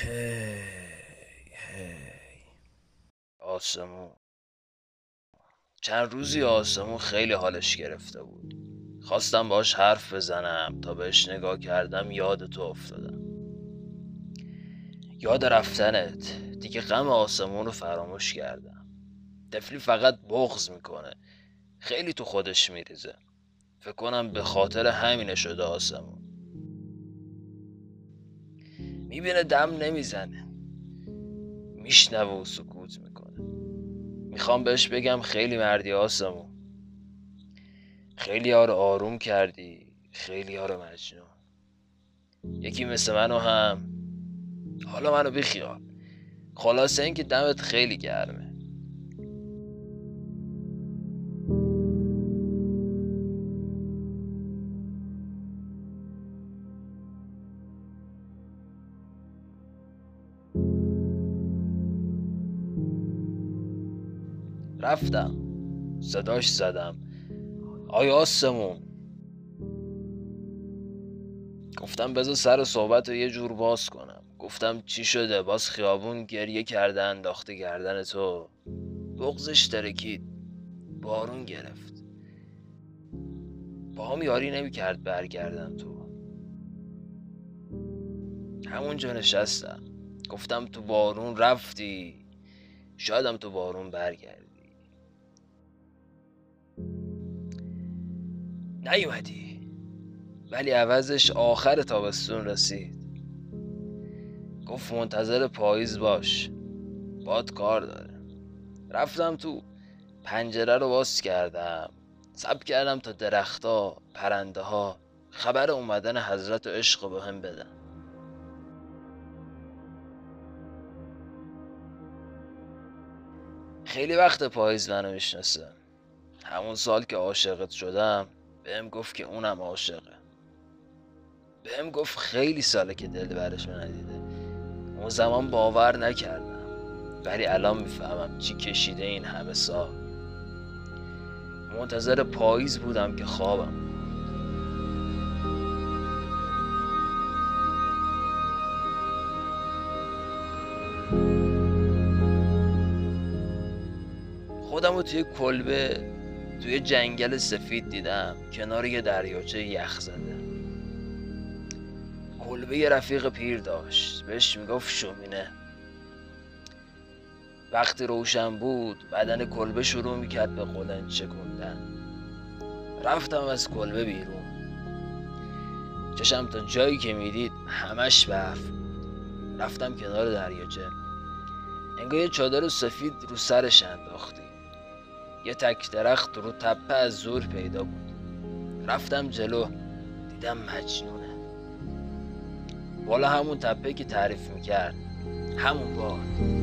هی هی. آسمون. چند روزی آسمون خیلی حالش گرفته بود. خواستم باش حرف بزنم تا بهش نگاه کردم یاد تو افتادم. یاد رفتنت. دیگه غم آسمون رو فراموش کردم. دفلی فقط بغز می‌کنه. خیلی تو خودش میریزه. فکر کنم به خاطر همینه شده آسمون. می‌بینه دم نمی‌زنه. میشنوه و سکوت می‌کنه. می‌خوام بهش بگم خیلی مردی آسمون. خیلی ها رو آروم کردی خیلی ها رو مجنون. یکی مثل منو هم. حالا منو بیخیال خلاصه اینکه دمت خیلی گرمه. رفتم. صداش زدم. آیا آسمون. گفتم بذار سر صحبت رو یه جور باز کنم. گفتم چی شده؟ باز خیابون گریه کرده انداخته گردن تو. بغزش ترکید بارون گرفت. با هم یاری نمی‌کرد برگردم تو. همونجا نشستم. گفتم تو بارون رفتی. شایدم تو بارون برگردی. نیومدی. ولی عوضش آخر تابستون رسید. گفت منتظر پاییز باش. باد کار داره. رفتم تو پنجره رو باز کردم. سب کردم تا درختها پرنده ها خبر اومدن حضرت و عشق به هم بدن. خیلی وقت پاییز منو می‌شناسه. همون سال که عاشقت شدم بهم گفت که اونم عاشقه. بهم گفت خیلی ساله که دل برش ندیده. اون زمان باور نکردم. ولی الان می‌فهمم چی کشیده این همه سال. منتظر پاییز بودم که خوابم. خودم رو توی کلبه توی جنگل سفید دیدم. کنار یه دریاچه یخ زده. کلبه یه رفیق پیر داشت. بهش می‌گفت شومینه. وقتی روشن بود بدن کلبه شروع می‌کرد به قلن چکوندن. رفتم از کلبه بیرون. چشم تا جایی که می‌دید همش برف. رفتم کنار دریاچه. انگار یه چادر سفید رو سرش انداختی. یه تک درخت رو تپه از زور پیدا بود. رفتم جلو دیدم مجنونه. بالا همون تپه که تعریف می‌کرد همون باد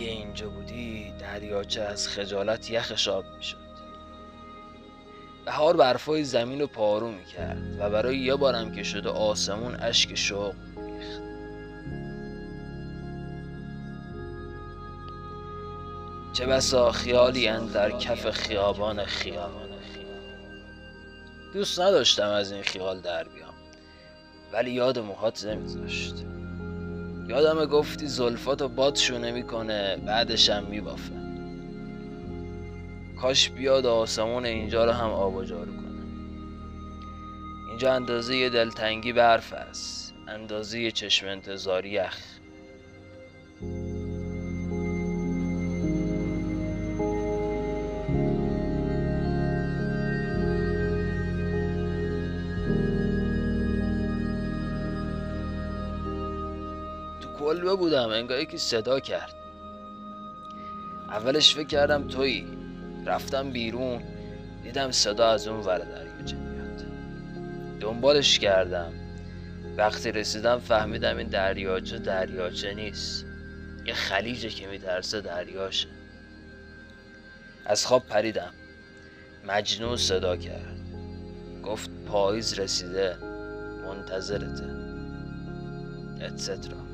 اگه اینجا بودی دریاچه از خجالت یخش آب می‌شد. بهار برفای زمین رو پارو می‌کرد و برای یه بارم که شده آسمون اشک شوق میریخت. چه بسا خیالی در کف خیابان خیابان. دوست نداشتم از این خیال در بیام ولی یاد موهات نمیذاشت. یادم گفتی زلفاتو باد شونه می‌کنه بعدشم میبافه. کاش بیاد آسمون اینجا رو هم آب و جارو کنه. اینجا اندازه یه دلتنگی برف است. اندازه چشم انتظاری یخ کلبه بودم انگار یکی صدا کرد. اولش فکر کردم تویی. رفتم بیرون دیدم صدا از اون ور دریاچه میاد. دنبالش کردم. وقتی رسیدم فهمیدم این دریاچه دریاچه نیست. یه خلیجه که میترسه دریاشه. از خواب پریدم. مجنون صدا کرد. گفت پاییز رسیده. منتظرته. اتسترا.